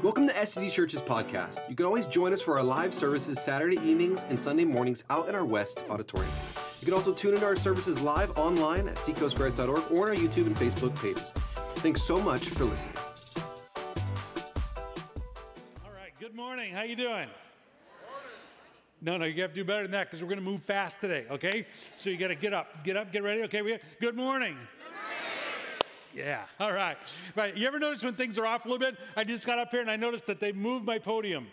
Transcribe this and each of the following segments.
Welcome to SCD Church's podcast. You can always join us for our live services Saturday evenings and Sunday mornings out in our West auditorium. You can also tune into our services live online at seacoastgrace.org or on our YouTube and Facebook pages. Thanks so much for listening. All right, good morning. How you doing? No, no, you have to do better than that because we're going to move fast today, okay? So you got to get up, get up, get ready. Okay, we good morning. Yeah, all right. Right. You ever notice when things are off a little bit? I just got up here and I noticed that they moved my podium.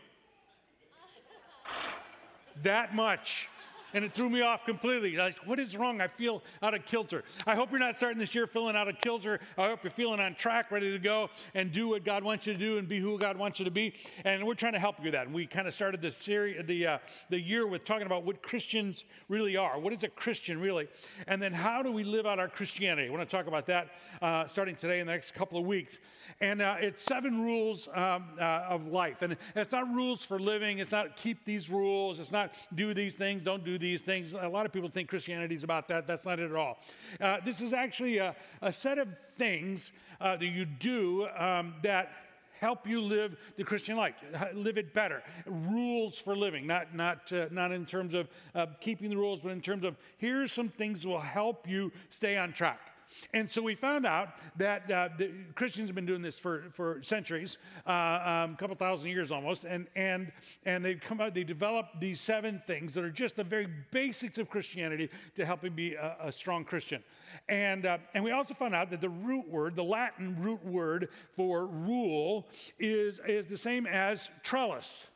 that much and it threw me off completely. Like, what is wrong? I feel out of kilter. I hope you're not starting this year feeling out of kilter. I hope you're feeling on track, ready to go and do what God wants you to do and be who God wants you to be. And we're trying to help you with that. And we kind of started the series, the uh, the year with talking about what Christians really are. What is a Christian really? And then how do we live out our Christianity? I want to talk about that uh, starting today in the next couple of weeks. And uh, it's seven rules um, uh, of life. And it's not rules for living. It's not keep these rules. It's not do these things, don't do these things. A lot of people think Christianity is about that. That's not it at all. Uh, this is actually a, a, set of things uh, that you do um, that help you live the Christian life, live it better. Rules for living, not, not, uh, not in terms of uh, keeping the rules, but in terms of here's some things that will help you stay on track. And so we found out that uh, Christians have been doing this for, for centuries, uh, um, a couple thousand years almost, and, and, and they've come out, they developed these seven things that are just the very basics of Christianity to help you be a, a strong Christian. And, uh, and we also found out that the root word, the Latin root word for rule, is, is the same as trellis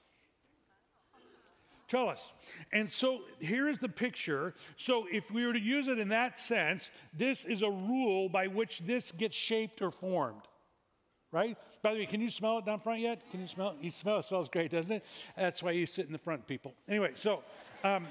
trellis. And so here is the picture. So if we were to use it in that sense, this is a rule by which this gets shaped or formed. Right? By the way, can you smell it down front yet? Can you smell it? You smell it, it smells great, doesn't it? That's why you sit in the front, people. Anyway, so um,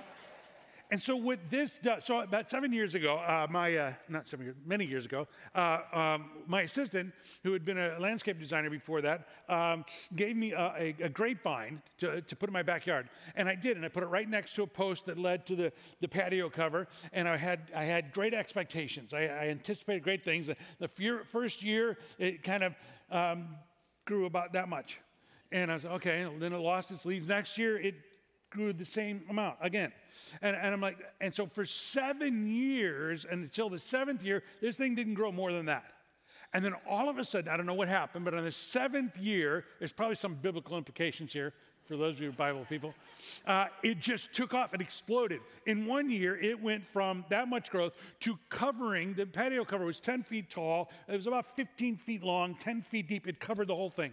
and so what this does, so about seven years ago, uh, my, uh, not seven years, many years ago, uh, um, my assistant, who had been a landscape designer before that, um, gave me a, a, a, grapevine to, to put in my backyard. And I did, and I put it right next to a post that led to the, the patio cover. And I had, I had great expectations. I, I anticipated great things. The, fear, first year, it kind of um, grew about that much. And I was okay, then it lost its leaves. Next year, it grew the same amount again. And, and I'm like, and so for seven years, and until the seventh year, this thing didn't grow more than that. And then all of a sudden, I don't know what happened, but on the seventh year, there's probably some biblical implications here for those of you Bible people. Uh, it just took off, it exploded. In one year, it went from that much growth to covering the patio cover was 10 feet tall, it was about 15 feet long, 10 feet deep. It covered the whole thing.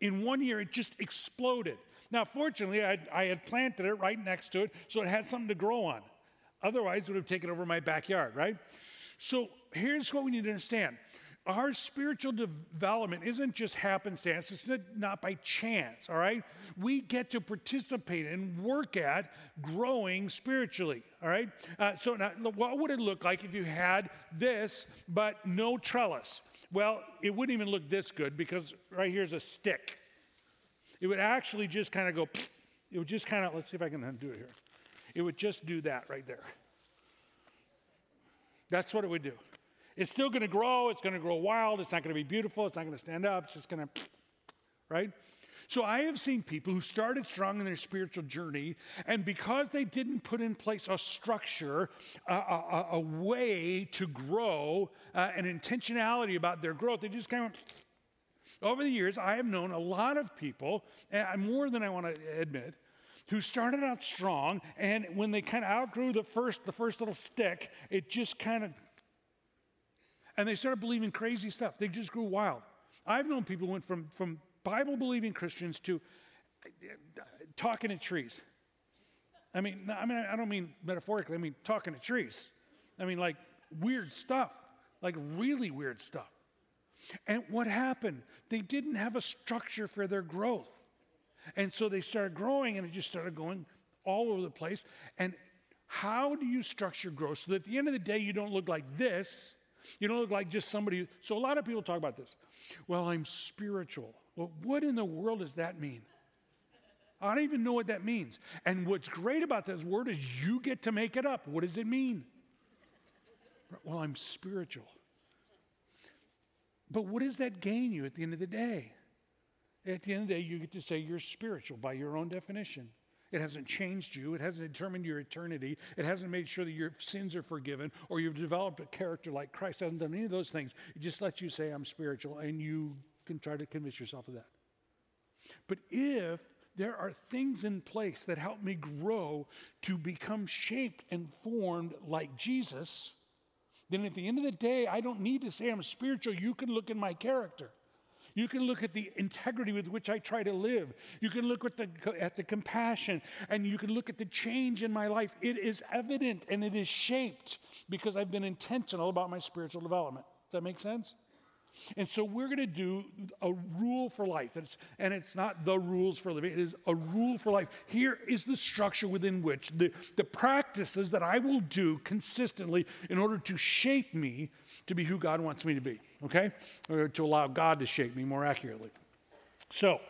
In one year, it just exploded. Now, fortunately, I, I had planted it right next to it, so it had something to grow on. Otherwise, it would have taken over my backyard, right? So here's what we need to understand our spiritual development isn't just happenstance, it's not by chance, all right? We get to participate and work at growing spiritually, all right? Uh, so, now, what would it look like if you had this but no trellis? Well, it wouldn't even look this good because right here's a stick. It would actually just kind of go, it would just kind of, let's see if I can undo it here. It would just do that right there. That's what it would do. It's still going to grow. It's going to grow wild. It's not going to be beautiful. It's not going to stand up. It's just going to, right? So I have seen people who started strong in their spiritual journey, and because they didn't put in place a structure, a, a, a way to grow, uh, an intentionality about their growth, they just kind of over the years, I have known a lot of people, more than I want to admit, who started out strong, and when they kind of outgrew the first, the first little stick, it just kind of, and they started believing crazy stuff. They just grew wild. I've known people who went from, from Bible believing Christians to talking to trees. I mean, I mean, I don't mean metaphorically. I mean talking to trees. I mean like weird stuff, like really weird stuff. And what happened? They didn't have a structure for their growth. And so they started growing and it just started going all over the place. And how do you structure growth so that at the end of the day you don't look like this? You don't look like just somebody. So a lot of people talk about this. Well, I'm spiritual. Well, what in the world does that mean? I don't even know what that means. And what's great about this word is you get to make it up. What does it mean? Well, I'm spiritual. But what does that gain you at the end of the day? At the end of the day, you get to say you're spiritual by your own definition. It hasn't changed you. It hasn't determined your eternity. It hasn't made sure that your sins are forgiven or you've developed a character like Christ. It hasn't done any of those things. It just lets you say, I'm spiritual, and you can try to convince yourself of that. But if there are things in place that help me grow to become shaped and formed like Jesus, then at the end of the day, I don't need to say I'm spiritual. You can look in my character. You can look at the integrity with which I try to live. You can look at the, at the compassion and you can look at the change in my life. It is evident and it is shaped because I've been intentional about my spiritual development. Does that make sense? And so we're going to do a rule for life. And it's, and it's not the rules for living, it is a rule for life. Here is the structure within which the, the practices that I will do consistently in order to shape me to be who God wants me to be, okay? Or to allow God to shape me more accurately. So,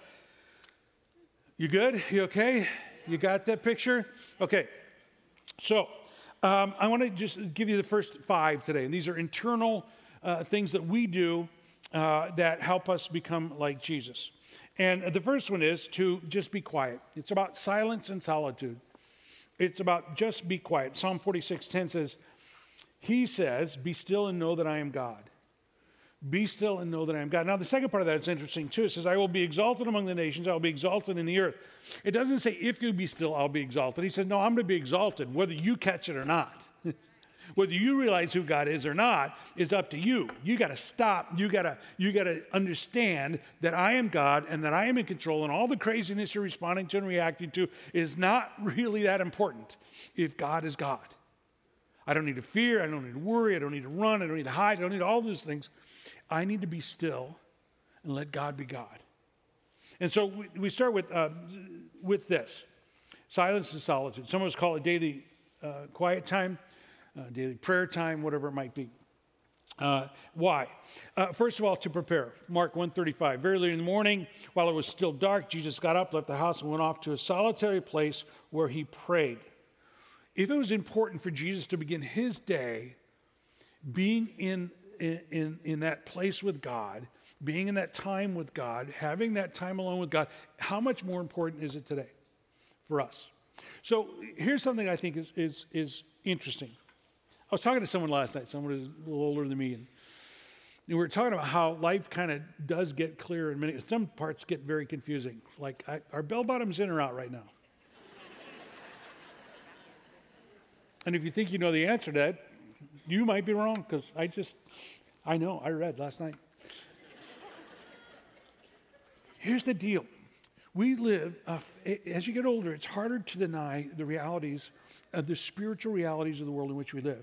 you good? You okay? You got that picture? Okay. So, um, I want to just give you the first five today. And these are internal uh, things that we do uh, that help us become like Jesus. And the first one is to just be quiet. It's about silence and solitude. It's about just be quiet. Psalm 46:10 says, He says, Be still and know that I am God. Be still and know that I am God. Now, the second part of that is interesting too. It says, I will be exalted among the nations, I will be exalted in the earth. It doesn't say, If you be still, I'll be exalted. He says, No, I'm going to be exalted, whether you catch it or not. Whether you realize who God is or not is up to you. You got to stop. You got to you got to understand that I am God and that I am in control and all the craziness you're responding to and reacting to is not really that important if God is God. I don't need to fear, I don't need to worry, I don't need to run, I don't need to hide, I don't need all those things. I need to be still and let God be God. And so we, start with, uh, with this silence and solitude. Some of us call it daily uh, quiet time uh, daily prayer time, whatever it might be. Uh, why? Uh, first of all, to prepare. Mark 135. Very early in the morning, while it was still dark, Jesus got up, left the house, and went off to a solitary place where he prayed. If it was important for Jesus to begin his day being in, in, in that place with God, being in that time with God, having that time alone with God, how much more important is it today for us? So here's something I think is, is, is interesting. I was talking to someone last night, someone who's a little older than me, and we were talking about how life kind of does get clear, and many some parts get very confusing. Like, I, are bell bottoms in or out right now? and if you think you know the answer to that, you might be wrong because I just, I know, I read last night. Here's the deal we live, uh, as you get older, it's harder to deny the realities, uh, the spiritual realities of the world in which we live.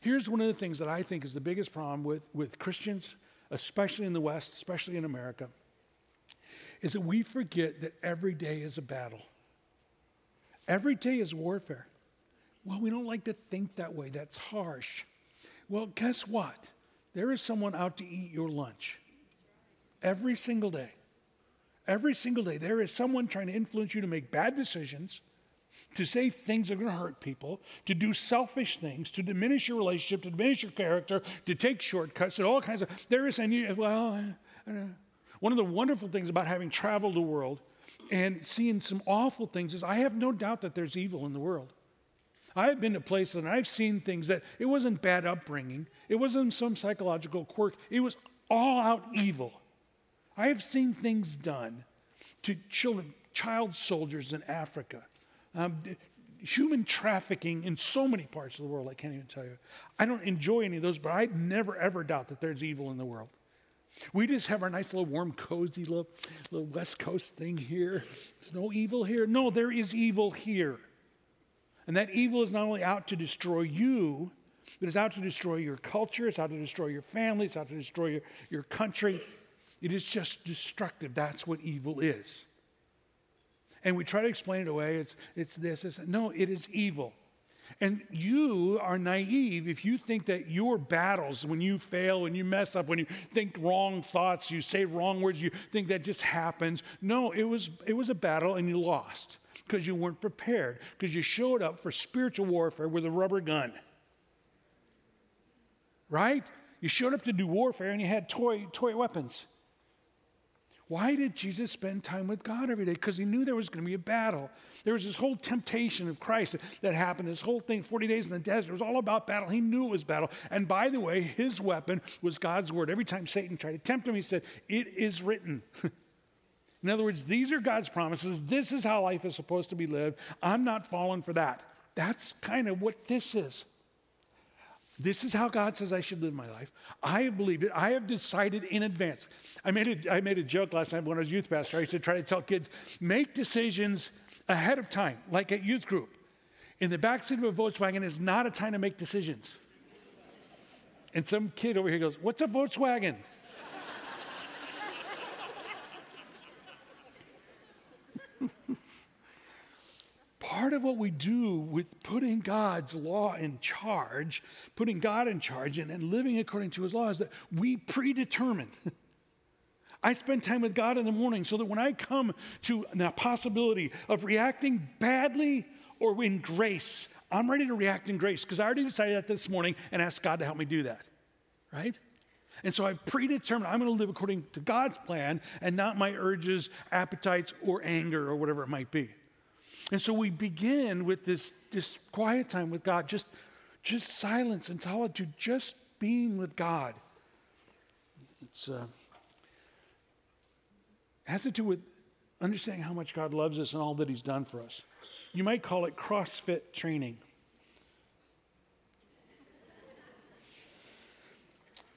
Here's one of the things that I think is the biggest problem with, with Christians, especially in the West, especially in America, is that we forget that every day is a battle. Every day is warfare. Well, we don't like to think that way. That's harsh. Well, guess what? There is someone out to eat your lunch every single day. Every single day, there is someone trying to influence you to make bad decisions to say things that are going to hurt people, to do selfish things, to diminish your relationship, to diminish your character, to take shortcuts, and all kinds of. There is, and well, one of the wonderful things about having traveled the world and seeing some awful things is I have no doubt that there's evil in the world. I've been to places and I've seen things that it wasn't bad upbringing, it wasn't some psychological quirk, it was all out evil. I have seen things done to children, child soldiers in Africa um, human trafficking in so many parts of the world, I can't even tell you. I don't enjoy any of those, but I never ever doubt that there's evil in the world. We just have our nice little warm, cozy little, little West Coast thing here. There's no evil here. No, there is evil here. And that evil is not only out to destroy you, but it's out to destroy your culture, it's out to destroy your family, it's out to destroy your, your country. It is just destructive. That's what evil is and we try to explain it away. It's, it's this, it's, no, it is evil. And you are naive if you think that your battles, when you fail, when you mess up, when you think wrong thoughts, you say wrong words, you think that just happens. No, it was, it was a battle and you lost because you weren't prepared, because you showed up for spiritual warfare with a rubber gun. Right? You showed up to do warfare and you had toy, toy weapons. Why did Jesus spend time with God every day? Because he knew there was going to be a battle. There was this whole temptation of Christ that happened, this whole thing, 40 days in the desert. It was all about battle. He knew it was battle. And by the way, his weapon was God's word. Every time Satan tried to tempt him, he said, It is written. in other words, these are God's promises. This is how life is supposed to be lived. I'm not falling for that. That's kind of what this is. This is how God says I should live my life. I have believed it. I have decided in advance. I made a, I made a joke last night when I was youth pastor. I used to try to tell kids, make decisions ahead of time, like at youth group. In the backseat of a Volkswagen is not a time to make decisions. And some kid over here goes, What's a Volkswagen? Part of what we do with putting God's law in charge, putting God in charge and, and living according to his law is that we predetermine. I spend time with God in the morning so that when I come to the possibility of reacting badly or in grace, I'm ready to react in grace because I already decided that this morning and asked God to help me do that. Right? And so I've predetermined I'm going to live according to God's plan and not my urges, appetites, or anger or whatever it might be. And so we begin with this, this quiet time with God, just, just silence and solitude, just being with God. It's uh, has to do with understanding how much God loves us and all that He's done for us. You might call it CrossFit training.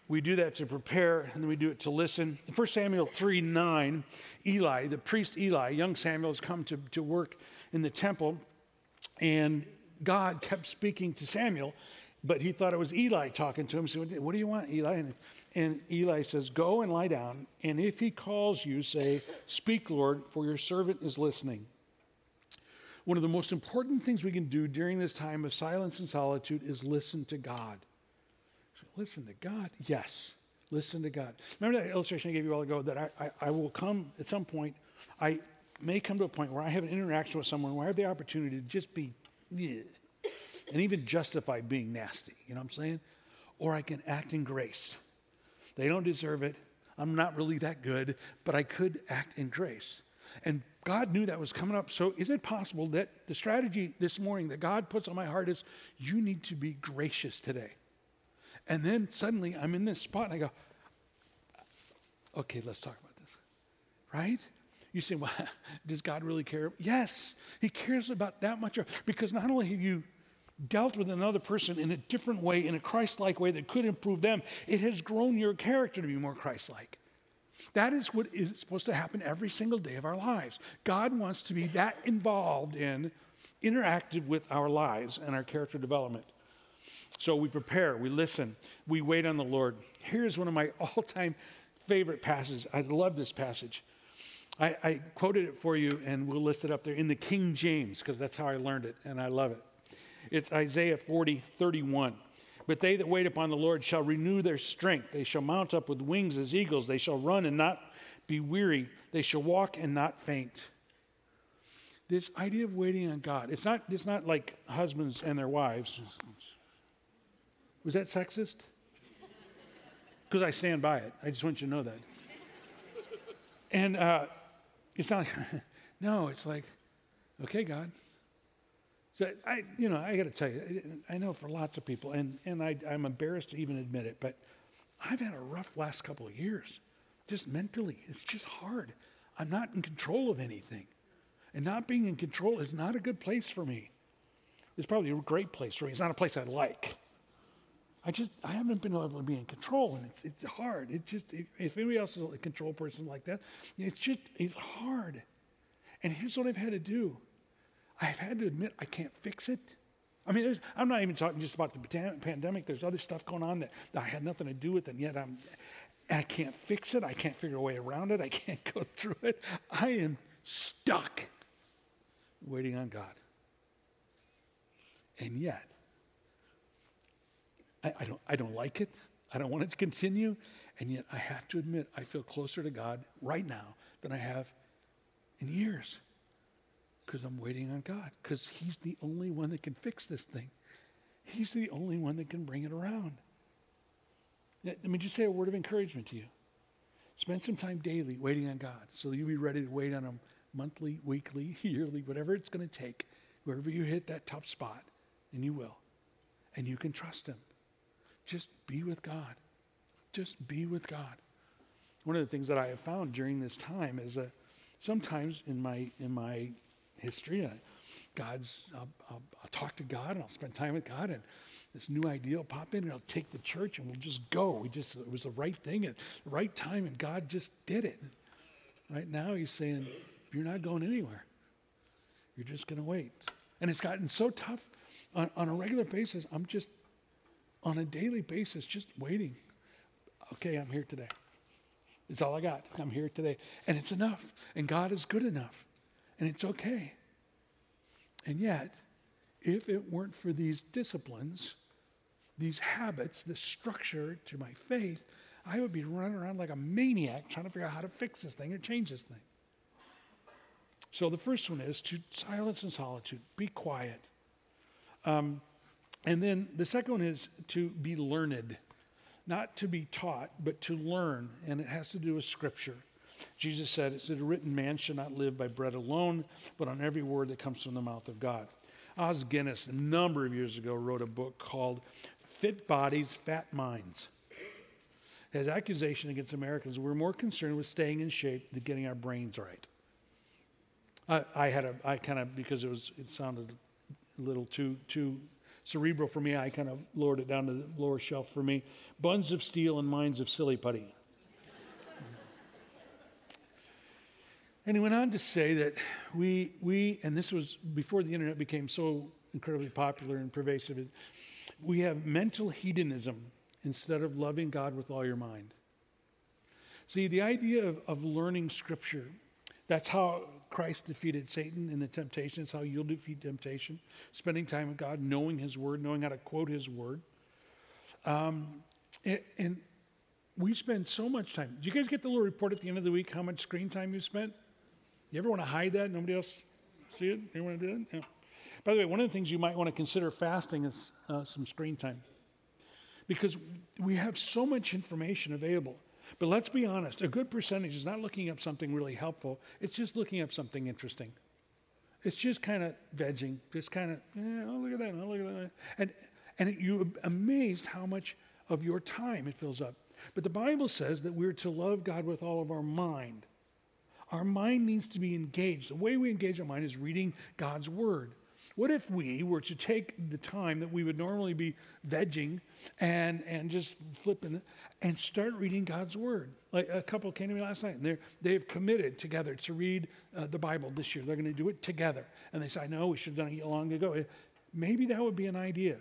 We do that to prepare, and then we do it to listen. In 1 Samuel 3 9, Eli, the priest Eli, young Samuel, has come to, to work in the temple, and God kept speaking to Samuel, but he thought it was Eli talking to him. So, what do you want, Eli? And, and Eli says, Go and lie down, and if he calls you, say, Speak, Lord, for your servant is listening. One of the most important things we can do during this time of silence and solitude is listen to God. Listen to God? Yes. Listen to God. Remember that illustration I gave you all ago that I, I, I, will come at some point, I may come to a point where I have an interaction with someone where I have the opportunity to just be, and even justify being nasty. You know what I'm saying? Or I can act in grace. They don't deserve it. I'm not really that good, but I could act in grace. And God knew that was coming up. So is it possible that the strategy this morning that God puts on my heart is you need to be gracious today? And then suddenly I'm in this spot and I go, okay, let's talk about this. Right? You say, well, does God really care? Yes, He cares about that much. Because not only have you dealt with another person in a different way, in a Christ like way that could improve them, it has grown your character to be more Christ like. That is what is supposed to happen every single day of our lives. God wants to be that involved in, interactive with our lives and our character development. So we prepare, we listen, we wait on the Lord. Here's one of my all time favorite passages. I love this passage. I, I, quoted it for you, and we'll list it up there in the King James, because that's how I learned it, and I love it. It's Isaiah 40, 31. But they that wait upon the Lord shall renew their strength. They shall mount up with wings as eagles. They shall run and not be weary. They shall walk and not faint. This idea of waiting on God, it's not, it's not like husbands and their wives. Was that sexist? Because I stand by it. I just want you to know that. And uh, it's not like, no, it's like, okay, God. So I, you know, I got to tell you, I know for lots of people, and, and I, I'm embarrassed to even admit it, but I've had a rough last couple of years, just mentally. It's just hard. I'm not in control of anything. And not being in control is not a good place for me. It's probably a great place for me. It's not a place I like. I just I haven't been able to be in control, and it's it's hard. It just if anybody else is a control person like that, it's just it's hard. And here's what I've had to do: I've had to admit I can't fix it. I mean, I'm not even talking just about the pandemic. There's other stuff going on that, that I had nothing to do with, and yet I'm I can't fix it. I can't figure a way around it. I can't go through it. I am stuck waiting on God. And yet, I, I, don't, I don't like it. I don't want it to continue. And yet I have to admit, I feel closer to God right now than I have in years because I'm waiting on God, because He's the only one that can fix this thing. He's the only one that can bring it around. Let me just say a word of encouragement to you. Spend some time daily waiting on God so you'll be ready to wait on Him monthly, weekly, yearly, whatever it's going to take, wherever you hit that tough spot, and you will. And you can trust Him. Just be with God. Just be with God. One of the things that I have found during this time is that sometimes in my in my history, I, God's I'll, I'll, I'll, talk to God and I'll spend time with God, and this new idea will pop in, and I'll take the church, and we'll just go. We just it was the right thing at the right time, and God just did it. Right now, He's saying, "You're not going anywhere. You're just going to wait." And it's gotten so tough on, on a regular basis. I'm just on a daily basis, just waiting. Okay, I'm here today. It's all I got. I'm here today. And it's enough. And God is good enough. And it's okay. And yet, if it weren't for these disciplines, these habits, this structure to my faith, I would be running around like a maniac trying to figure out how to fix this thing or change this thing. So the first one is to silence and solitude, be quiet. Um, and then the second one is to be learned not to be taught, but to learn, and it has to do with Scripture. Jesus said, It's a written, man should not live by bread alone, but on every word that comes from the mouth of God. Os Guinness, a number of years ago, wrote a book called Fit Bodies, Fat Minds. His accusation against Americans, we're more concerned with staying in shape than getting our brains right. I, I had a, I kind of, because it was, it sounded a little too, too cerebral for me. I kind of lowered it down to the lower shelf for me. Buns of steel and minds of silly putty. and he went on to say that we, we, and this was before the internet became so incredibly popular and pervasive, we have mental hedonism instead of loving God with all your mind. See, the idea of, of learning scripture, that's how Christ defeated Satan in the temptation. How you'll defeat temptation. Spending time with God, knowing His Word, knowing how to quote His Word. Um, and, and, we spend so much time. Do you guys get the little report at the end of the week how much screen time you spent? You ever want to hide that? Nobody else see it? You want to do it? Yeah. By the way, one of the things you might want to consider fasting is uh, some screen time. Because we have so much information available. But let's be honest, a good percentage is not looking up something really helpful, it's just looking up something interesting. It's just kind of vegging, just kind of, yeah, oh, look at that, oh, look at that. And, and you're amazed how much of your time it fills up. But the Bible says that we're to love God with all of our mind. Our mind needs to be engaged. The way we engage our mind is reading God's Word. What if we were to take the time that we would normally be vegging and, and just flipping and start reading God's Word? Like a couple came to me last night and they're, they've committed together to read uh, the Bible this year. They're going to do it together. And they said, I know we should have done it long ago. Maybe that would be an idea.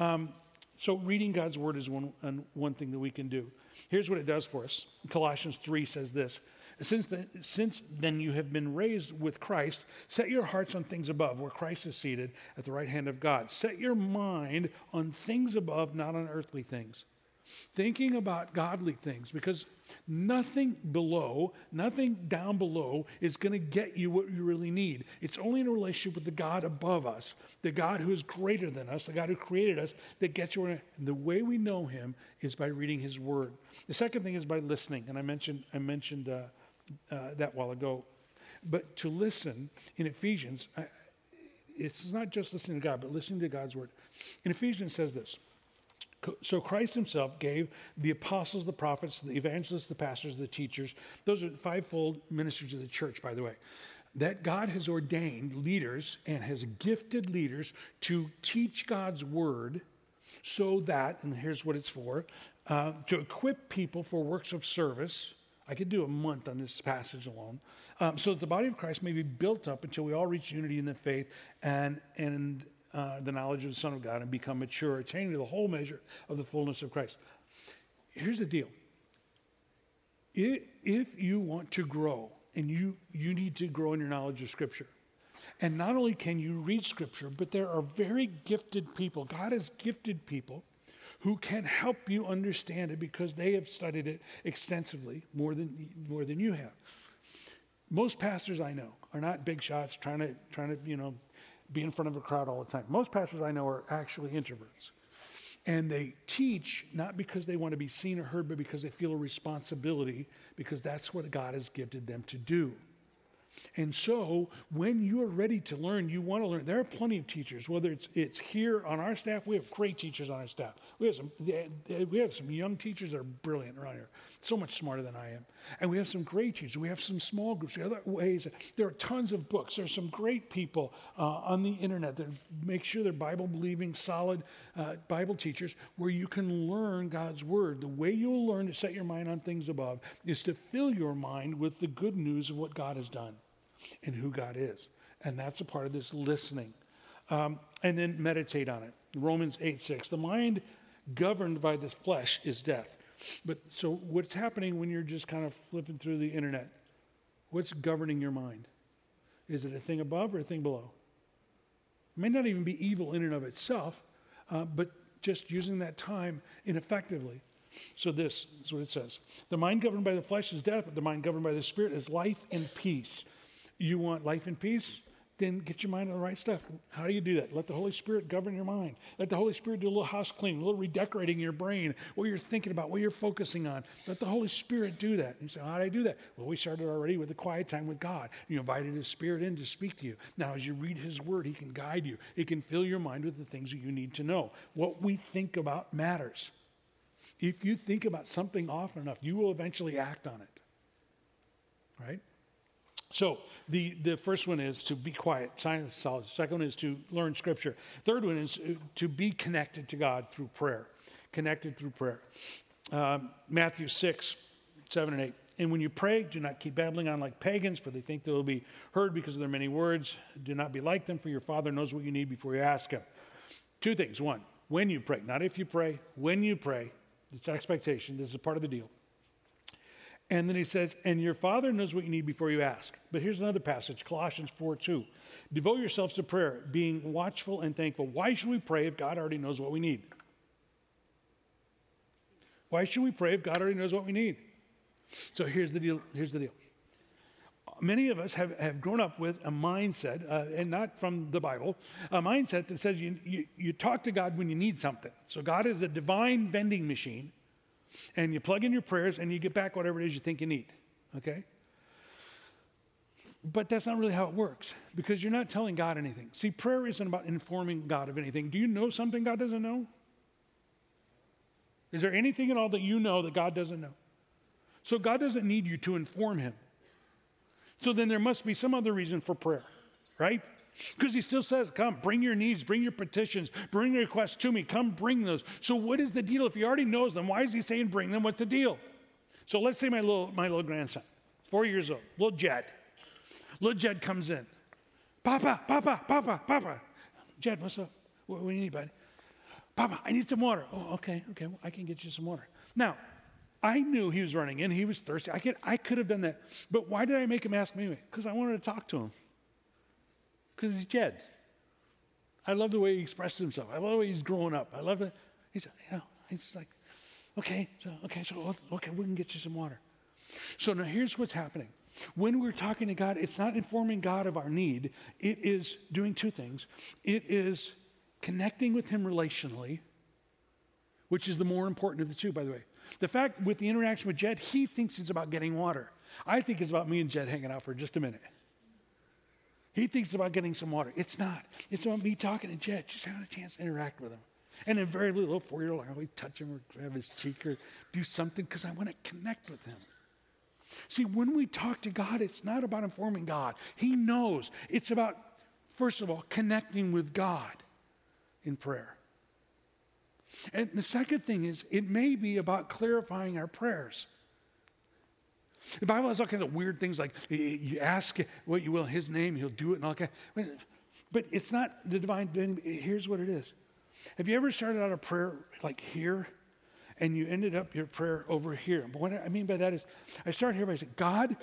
Um, so reading God's Word is one, one thing that we can do. Here's what it does for us. Colossians 3 says this since, the, since then you have been raised with Christ, set your hearts on things above, where Christ is seated at the right hand of God. Set your mind on things above, not on earthly things. Thinking about godly things, because nothing below, nothing down below is going to get you what you really need. It's only in a relationship with the God above us, the God who is greater than us, the God who created us, that gets you. And the way we know Him is by reading His Word. The second thing is by listening, and I mentioned I mentioned. Uh, uh, that while ago. But to listen in Ephesians, it's not just listening to God, but listening to God's word. In Ephesians says this. So Christ himself gave the apostles, the prophets, the evangelists, the pastors, the teachers. Those are fivefold ministers of the church, by the way. That God has ordained leaders and has gifted leaders to teach God's word so that, and here's what it's for, uh, to equip people for works of service I could do a month on this passage alone. Um, so that the body of Christ may be built up until we all reach unity in the faith and, and uh, the knowledge of the Son of God and become mature, attaining to the whole measure of the fullness of Christ. Here's the deal if you want to grow, and you, you need to grow in your knowledge of Scripture, and not only can you read Scripture, but there are very gifted people. God has gifted people who can help you understand it because they have studied it extensively more than, more than you have. Most pastors I know are not big shots trying to, trying to, you know, be in front of a crowd all the time. Most pastors I know are actually introverts. And they teach not because they want to be seen or heard, but because they feel a responsibility, because that's what God has gifted them to do. And so, when you are ready to learn, you want to learn. There are plenty of teachers. Whether it's it's here on our staff, we have great teachers on our staff. We have some we have some young teachers that are brilliant around here, so much smarter than I am. And we have some great teachers. We have some small groups. There are other ways. There are tons of books. There's some great people uh, on the internet that make sure they're Bible believing, solid uh, Bible teachers, where you can learn God's word. The way you'll learn to set your mind on things above is to fill your mind with the good news of what God has done and who God is. And that's a part of this listening. Um, and then meditate on it. Romans 8 6. The mind governed by this flesh is death. But so what's happening when you're just kind of flipping through the internet? What's governing your mind? Is it a thing above or a thing below? It may not even be evil in and of itself, uh, but just using that time ineffectively. So, this is what it says The mind governed by the flesh is death, but the mind governed by the spirit is life and peace. You want life and peace? Then get your mind on the right stuff. How do you do that? Let the Holy Spirit govern your mind. Let the Holy Spirit do a little house cleaning, a little redecorating your brain, what you're thinking about, what you're focusing on. Let the Holy Spirit do that. You say, How do I do that? Well, we started already with the quiet time with God. You invited His Spirit in to speak to you. Now, as you read His Word, He can guide you, He can fill your mind with the things that you need to know. What we think about matters. If you think about something often enough, you will eventually act on it. Right? So the, the first one is to be quiet, silence, solid. Second one is to learn scripture. Third one is uh, to be connected to God through prayer. Connected through prayer. Um, Matthew 6, 7 and 8. And when you pray, do not keep babbling on like pagans, for they think they will be heard because of their many words. Do not be like them, for your Father knows what you need before you ask Him. Two things. One, when you pray, not if you pray, when you pray, it's an expectation. This is part of the deal. And then he says, and your father knows what you need before you ask. But here's another passage, Colossians 4 2. Devote yourselves to prayer, being watchful and thankful. Why should we pray if God already knows what we need? Why should we pray if God already knows what we need? So here's the deal. Here's the deal. Many of us have, have grown up with a mindset, uh, and not from the Bible, a mindset that says you, you, you talk to God when you need something. So God is a divine vending machine and you plug in your prayers and you get back whatever it is you think you need. Okay? But that's not really how it works because you're not telling God anything. See, prayer isn't about informing God of anything. Do you know something God doesn't know? Is there anything at all that you know that God doesn't know? So God doesn't need you to inform him. So then there must be some other reason for prayer, right? Because he still says, Come, bring your needs, bring your petitions, bring your requests to me, come bring those. So, what is the deal? If he already knows them, why is he saying bring them? What's the deal? So, let's say my little, my little grandson, four years old, little Jed. Little Jed comes in. Papa, Papa, Papa, Papa. Jed, what's up? What, do you need, buddy? Papa, I need some water. Oh, okay, okay, well, I can get you some water. Now, I knew he was running in. He was thirsty. I could, I could have done that. But why did I make him ask me? Because I wanted to talk to him because he's Jed. I love the way he expresses himself. I love the way he's growing up. I love it. He's, you know, he's like, okay, so okay, so oh, okay, we can get you some water. So now here's what's happening. When we're talking to God, it's not informing God of our need. It is doing two things. It is connecting with Him relationally, which is the more important of the two, by the way. The fact with the interaction with Jed, he thinks it's about getting water. I think it's about me and Jed hanging out for just a minute. He thinks about getting some water. It's not. It's about me talking to Jed, just having a chance to interact with him. And invariably, little four year old, I always touch him or grab his cheek or do something because I want to connect with him. See, when we talk to God, it's not about informing God. He knows. It's about, first of all, connecting with God in prayer. And the second thing is, it may be about clarifying our prayers. The Bible has all kinds of weird things like you ask what you will His name, He'll do it, and all that. But it's not the divine. Thing. Here's what it is. Have you ever started out a prayer like here, and you ended up your prayer over here? But what I mean by that is, I start here by saying, God,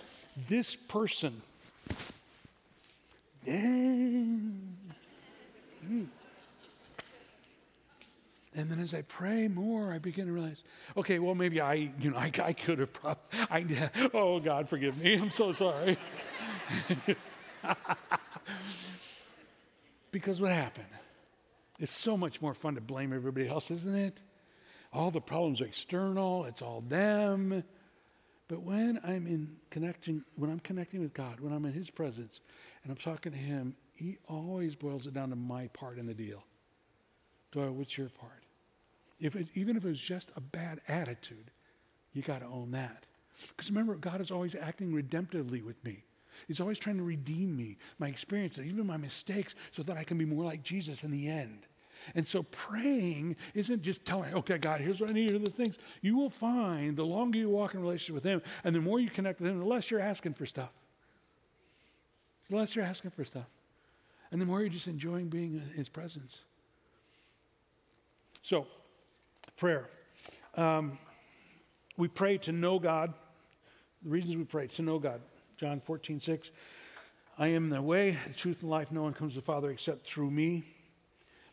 this person. Then, mm, and then as I pray more, I begin to realize, okay, well, maybe I, you know, I, I could have, probably, oh, God, forgive me. I'm so sorry. because what happened It's so much more fun to blame everybody else, isn't it? All the problems are external, it's all them. But when I'm in connecting, when I'm connecting with God, when I'm in His presence and I'm talking to Him, He always boils it down to my part in the deal. Doyle, what's your part? If it, even if it was just a bad attitude, you got to own that. Because remember, God is always acting redemptively with me. He's always trying to redeem me, my experiences, even my mistakes, so that I can be more like Jesus in the end. And so praying isn't just telling, okay, God, here's what I need, here are the things. You will find the longer you walk in relationship with Him and the more you connect with Him, the less you're asking for stuff. The less you're asking for stuff. And the more you're just enjoying being in His presence. So, prayer. Um, we pray to know God. The reasons we pray to know God. John 14, 6. I am the way, the truth, and life. No one comes to the Father except through me.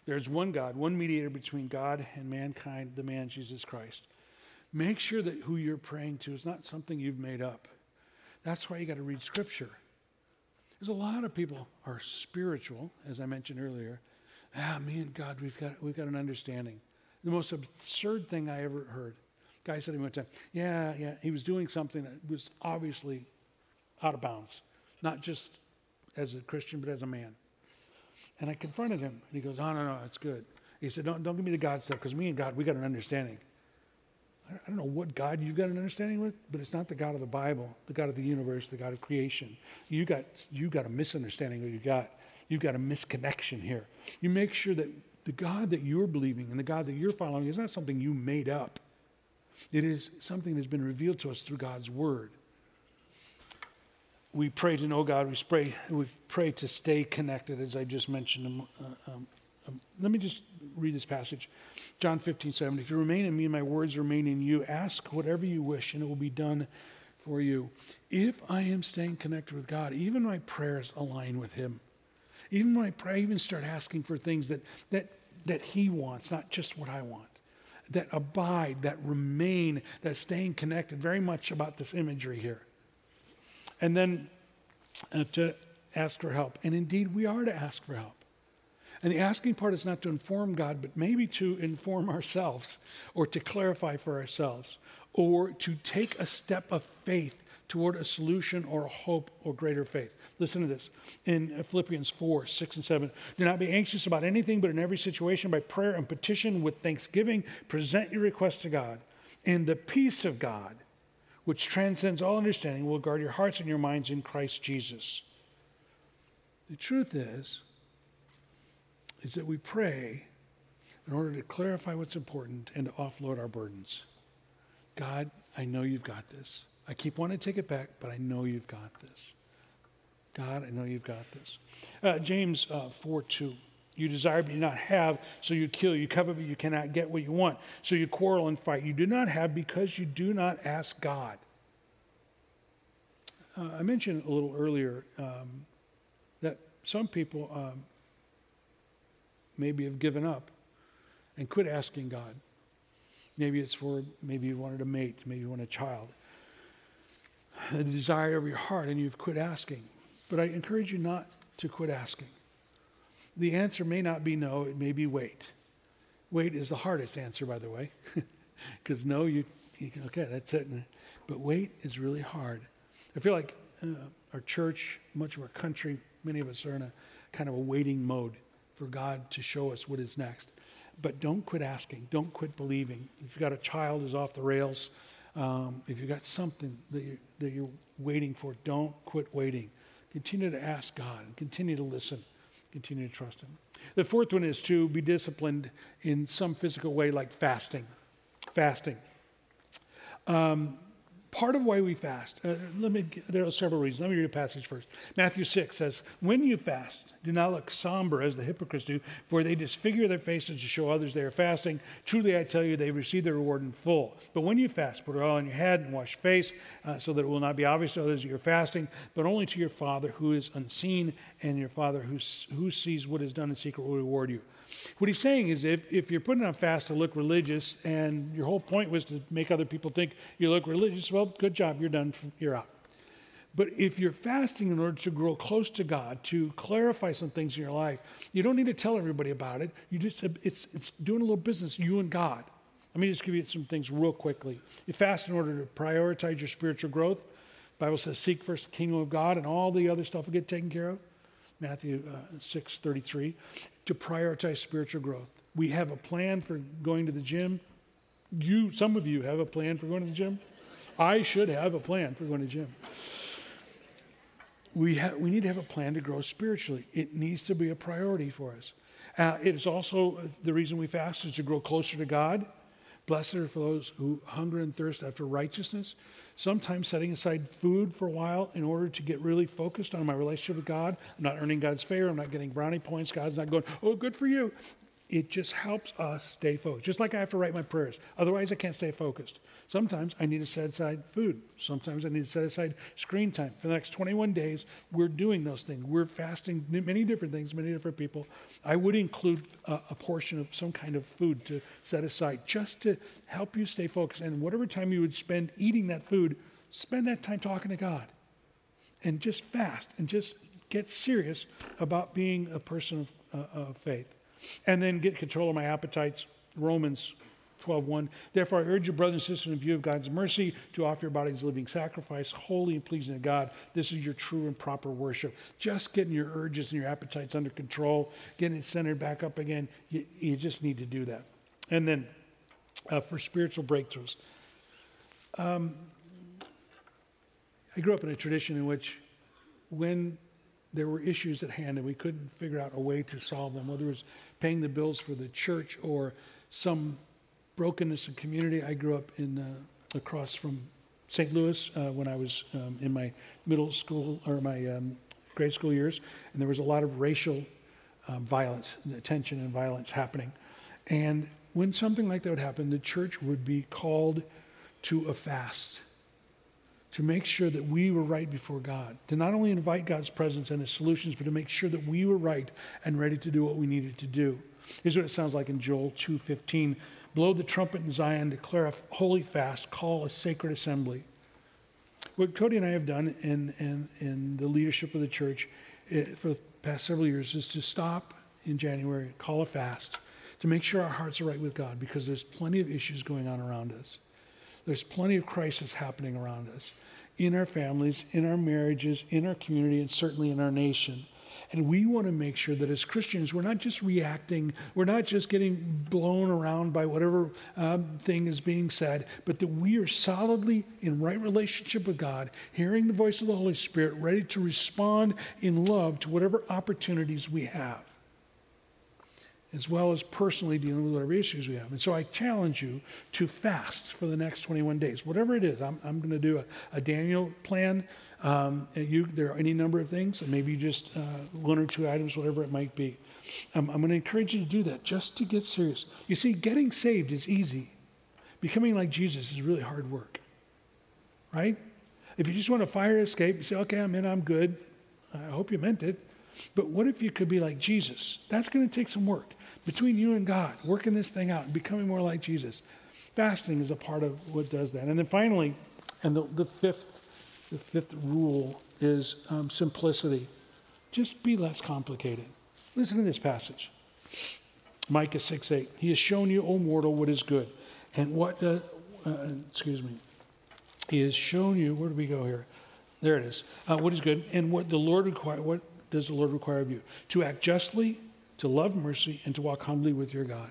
There's one God, one mediator between God and mankind, the man Jesus Christ. Make sure that who you're praying to is not something you've made up. That's why you got to read Scripture. There's a lot of people are spiritual, as I mentioned earlier. Ah, me and God, we've got we've got an understanding. The most absurd thing I ever heard. Guy said to me one time, "Yeah, yeah, he was doing something that was obviously out of bounds, not just as a Christian, but as a man." And I confronted him, and he goes, Oh, no, no, it's good. He said, Don't, don't give me the God stuff, because me and God, we got an understanding. I don't know what God you've got an understanding with, but it's not the God of the Bible, the God of the universe, the God of creation. You got, you got a misunderstanding of what you got. You've got a misconnection here. You make sure that the God that you're believing and the God that you're following is not something you made up. It is something that's been revealed to us through God's Word we pray to know God. We pray, we pray to stay connected, as I just mentioned. Uh, um, um, let me just read this passage. John 15, 7. If you remain in me and my words remain in you, ask whatever you wish and it will be done for you. If I am staying connected with God, even my prayers align with Him. Even when I pray, I even start asking for things that, that, that He wants, not just what I want. That abide, that remain, that staying connected. Very much about this imagery here and then uh, to ask for help. And indeed, we are to ask for help. And the asking part is not to inform God, but maybe to inform ourselves or to clarify for ourselves or to take a step of faith toward a solution or a hope or greater faith. Listen to this in Philippians 4 6 and 7. Do not be anxious about anything, but in every situation, by prayer and petition with thanksgiving, present your requests to God. And the peace of God, which transcends all understanding, will guard your hearts and your minds in Christ Jesus. The truth is, is that we pray in order to clarify what's important and to offload our burdens. God, I know you've got this. I keep wanting to take it back, but I know you've got this. God, I know you've got this. Uh, James uh, 4 2. You desire but you not have, so you kill. You covet but you cannot get what you want, so you quarrel and fight. You do not have because you do not ask God. Uh, I mentioned a little earlier um, that some people um, maybe have given up and quit asking God. Maybe it's for, maybe you wanted a mate, maybe you want a child. A desire of your heart, and you've quit asking. But I encourage you not to quit asking. The answer may not be no, it may be wait. Wait is the hardest answer, by the way, because no, you, you, okay, that's it. But wait is really hard. I feel like uh, our church, much of our country, many of us are in a kind of a waiting mode for God to show us what is next. But don't quit asking. Don't quit believing. If you've got a child who's off the rails, um, if you've got something that, you, that you're waiting for, don't quit waiting. Continue to ask God and continue to listen continue to trust Him. The fourth one is to be disciplined in some physical way, like fasting. Fasting. Um, part of why we fast, uh, let me, there are several reasons. Let me read a passage first. Matthew 6 says, When you fast, do not look somber as the hypocrites do, for they disfigure their faces to show others they are fasting. Truly, I tell you, they receive their reward in full. But when you fast, put oil on your head and wash your face, uh, so that it will not be obvious to others that you're fasting, but only to your Father who is unseen, and your Father who, who sees what is done in secret will reward you. What he's saying is if, if you're putting on fast to look religious and your whole point was to make other people think you look religious, well, good job, you're done, you're out. But if you're fasting in order to grow close to God, to clarify some things in your life, you don't need to tell everybody about it. You just it's it's doing a little business, you and God. Let me just give you some things real quickly. You fast in order to prioritize your spiritual growth. The Bible says, seek first the kingdom of God, and all the other stuff will get taken care of. Matthew uh, 6 33. To prioritize spiritual growth. We have a plan for going to the gym. You, some of you have a plan for going to the gym. I should have a plan for going to the gym. We, ha- we need to have a plan to grow spiritually. It needs to be a priority for us. Uh, it is also the reason we fast is to grow closer to God. Blessed are for those who hunger and thirst after righteousness. Sometimes setting aside food for a while in order to get really focused on my relationship with God. I'm not earning God's favor. I'm not getting brownie points. God's not going, oh, good for you it just helps us stay focused. Just like I have to write my prayers. Otherwise, I can't stay focused. Sometimes I need to set aside food. Sometimes I need to set aside screen time. For the next 21 days, we're doing those things. We're fasting many different things, many different people. I would include a, a portion of some kind of food to set aside just to help you stay focused. And whatever time you would spend eating that food, spend that time talking to God. And just fast and just get serious about being a person of, uh, of faith and then get control of my appetites. Romans 12:1. Therefore, I urge you, brothers and sisters, in view of God's mercy, to offer your bodies living sacrifice, holy and pleasing to God. This is your true and proper worship. Just getting your urges and your appetites under control, getting it centered back up again. You, you just need to do that. And then uh, for spiritual breakthroughs. Um, I grew up in a tradition in which when there were issues at hand and we couldn't figure out a way to solve them, whether it was paying the bills for the church or some brokenness in community. I grew up in uh, across from St. Louis uh, when I was um, in my middle school or my um, grade school years, and there was a lot of racial um, violence, tension, and violence happening. And when something like that would happen, the church would be called to a fast to make sure that we were right before God, to not only invite God's presence and His solutions, but to make sure that we were right and ready to do what we needed to do. Here's what it sounds like in Joel 2:15: "Blow the trumpet in Zion, declare a holy fast, call a sacred assembly." What Cody and I have done in, in, in the leadership of the church eh, for the past several years is to stop in January, call a fast, to make sure our hearts are right with God, because there's plenty of issues going on around us. There's plenty of crisis happening around us in our families, in our marriages, in our community, and certainly in our nation. And we want to make sure that as Christians, we're not just reacting, we're not just getting blown around by whatever um, thing is being said, but that we are solidly in right relationship with God, hearing the voice of the Holy Spirit, ready to respond in love to whatever opportunities we have as well as personally dealing with whatever issues we have. And so I challenge you to fast for the next 21 days, whatever it is. I'm, I'm going to do a, a, Daniel plan. Um, you, there are any number of things, maybe just uh, one or two items, whatever it might be. Um, I'm going to encourage you to do that just to get serious. You see, getting saved is easy. Becoming like Jesus is really hard work, right? If you just want a fire escape, you say, okay, I'm in, I'm good. I hope you meant it. But what if you could be like Jesus? That's going to take some work between you and God, working this thing out and becoming more like Jesus. Fasting is a part of what does that. And then finally, and the, the fifth, the fifth rule is um, simplicity. Just be less complicated. Listen to this passage. Micah 6 8. He has shown you, O mortal, what is good. And what, uh, uh, excuse me, he has shown you, where do we go here? There it is. Uh, what is good and what the Lord require, what does the Lord require of you? To act justly, to love mercy, and to walk humbly with your God.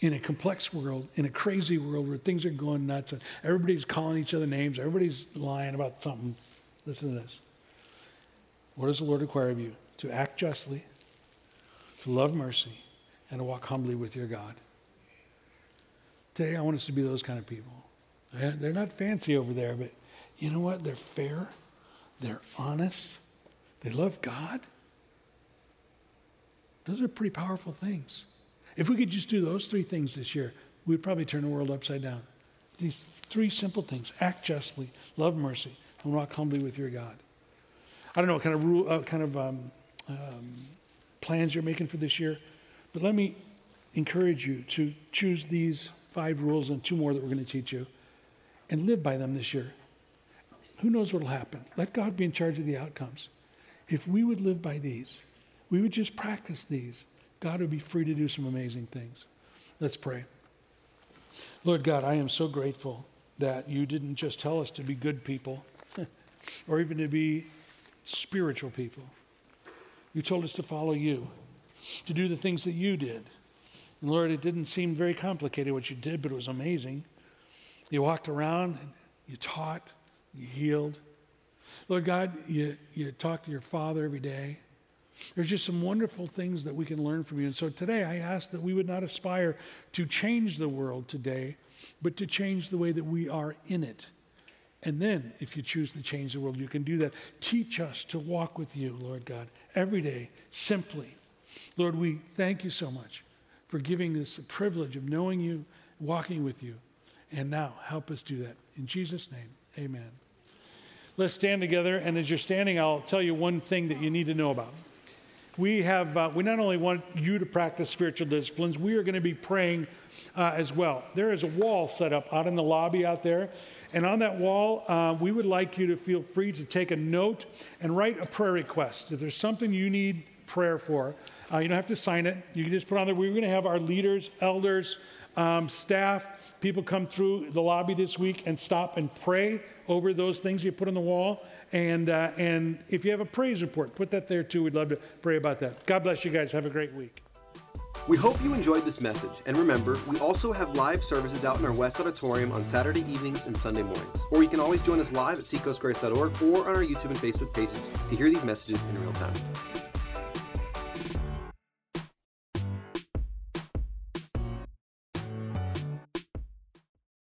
In a complex world, in a crazy world where things are going nuts and everybody's calling each other names, everybody's lying about something, listen to this. What does the Lord require of you? To act justly, to love mercy, and to walk humbly with your God. Today, I want us to be those kind of people. They're not fancy over there, but you know what? They're fair, they're honest, they love God. Those are pretty powerful things. If we could just do those three things this year, we'd probably turn the world upside down. These three simple things act justly, love mercy, and walk humbly with your God. I don't know what kind of rule, uh, kind of um, um, plans you're making for this year, but let me encourage you to choose these five rules and two more that we're going to teach you and live by them this year. who knows what will happen? Let God be in charge of the outcomes. If we would live by these, we would just practice these, God would be free to do some amazing things. Let's pray. Lord God, I am so grateful that you didn't just tell us to be good people or even to be spiritual people. You told us to follow you, to do the things that you did. And Lord, it didn't seem very complicated what you did, but it was amazing. You walked around, you taught, you healed. Lord God, you, you talk to your Father every day. There's just some wonderful things that we can learn from you. And so today I ask that we would not aspire to change the world today, but to change the way that we are in it. And then, if you choose to change the world, you can do that. Teach us to walk with you, Lord God, every day, simply. Lord, we thank you so much for giving us the privilege of knowing you, walking with you. And now, help us do that. In Jesus' name, amen. Let's stand together. And as you're standing, I'll tell you one thing that you need to know about we have uh, we not only want you to practice spiritual disciplines we are going to be praying uh, as well. There is a wall set up out in the lobby out there and on that wall uh, we would like you to feel free to take a note and write a prayer request. If there's something you need prayer for uh, you don't have to sign it. You can just put on there we're going to have our leaders elders um, staff people come through the lobby this week and stop and pray over those things you put on the wall and, uh, and if you have a praise report, put that there too. We'd love to pray about that. God bless you guys. Have a great week. We hope you enjoyed this message. And remember, we also have live services out in our West Auditorium on Saturday evenings and Sunday mornings. Or you can always join us live at seacoastgrace.org or on our YouTube and Facebook pages to hear these messages in real time.